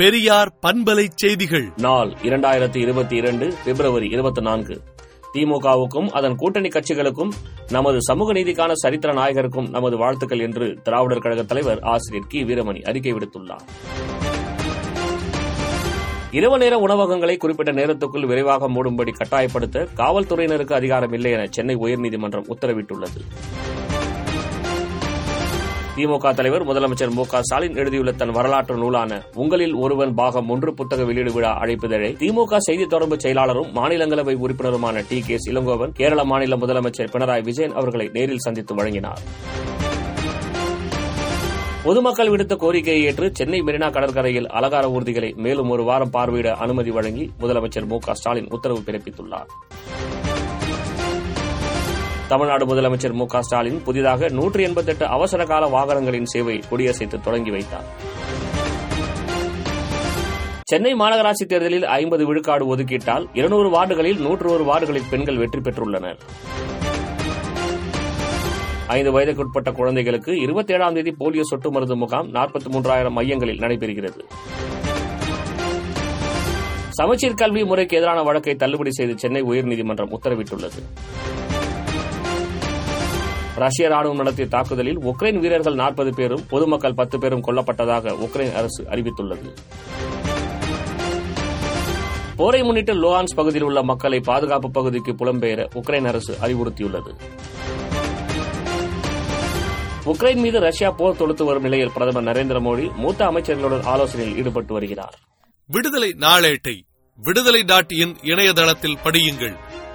பெரியார் பண்பலை செய்திகள். நாள் இரண்டாயிரத்தி இருபத்தி இரண்டு பிப்ரவரி இருபத்தி நான்கு. திமுகவுக்கும் அதன் கூட்டணி கட்சிகளுக்கும் நமது சமூக நீதிக்கான சரித்திர நாயகருக்கும் நமது வாழ்த்துக்கள் என்று திராவிடர் கழக தலைவர் ஆசிரியர் கி. வீரமணி அறிக்கை விடுத்துள்ளார். இரவு நேர உணவகங்களை குறிப்பிட்ட நேரத்துக்குள் விரைவாக மூடும்படி கட்டாயப்படுத்த காவல்துறையினருக்கு அதிகாரம் இல்லை என சென்னை உயர்நீதிமன்றம் உத்தரவிட்டுள்ளது. திமுக தலைவர் முதலமைச்சர் மு ஸ்டாலின் எழுதியுள்ள தன் வரலாற்று நூலான உங்களில் ஒருவன் பாகம் ஒன்று புத்தக வெளியீடு விழா அழைப்பிதழை திமுக செய்தி தொடர்பு செயலாளரும் மாநிலங்களவை உறுப்பினருமான டி. கே. இளங்கோவன் கேரள மாநில முதலமைச்சர் பினராயி விஜயன் அவர்களை நேரில் சந்தித்து வழங்கினார். பொதுமக்கள் விடுத்த கோரிக்கையை ஏற்று சென்னை மெரினா கடற்கரையில் அலங்கார ஊர்திகளை மேலும் ஒரு வாரம் பார்வையிட அனுமதி வழங்கி முதலமைச்சர் மு ஸ்டாலின் உத்தரவு பிறப்பித்துள்ளார். தமிழ்நாடு முதலமைச்சர் மு ஸ்டாலின் புதிதாக நூற்றி எண்பத்தெட்டு அவசர கால வாகனங்களின் சேவை கொடியசைத்து தொடங்கி வைத்தார். சென்னை மாநகராட்சி தேர்தலில் ஐம்பது விழுக்காடு ஒதுக்கீட்டால் இருநூறு வார்டுகளில் நூற்று ஒரு வார்டுகளில் பெண்கள் வெற்றி பெற்றுள்ளனர். ஐந்து வயதுக்குட்பட்ட குழந்தைகளுக்கு இருபத்தி ஏழாம் தேதி போலியோ சொட்டு மருந்து முகாம் நாற்பத்தி மூன்றாயிரம் மையங்களில் நடைபெறுகிறது. சமச்சீர் கல்வி முறைக்கு எதிரான வழக்கை தள்ளுபடி செய்து சென்னை உயர்நீதிமன்றம் உத்தரவிட்டுள்ளது. ரஷ்ய ராணுவம் நடத்திய தாக்குதலில் உக்ரைன் வீரர்கள் நாற்பது பேரும் பொதுமக்கள் பத்து பேரும் கொல்லப்பட்டதாக உக்ரைன் அரசு அறிவித்துள்ளது. போரை முன்னிட்டு லோஹான்ஸ் பகுதியில் உள்ள மக்களை பாதுகாப்பு பகுதிக்கு புலம்பெயர உக்ரைன் அரசு அறிவுறுத்தியுள்ளது. உக்ரைன் மீது ரஷ்யா போர் தொடுத்து வரும் நிலையில் பிரதமர் நரேந்திர மோடி மூத்த அமைச்சர்களுடன் ஆலோசனையில் ஈடுபட்டு வருகிறார். விடுதலை நாளேட்டை விடுதலை டாட் இன் இணையதளத்தில் படியுங்கள்.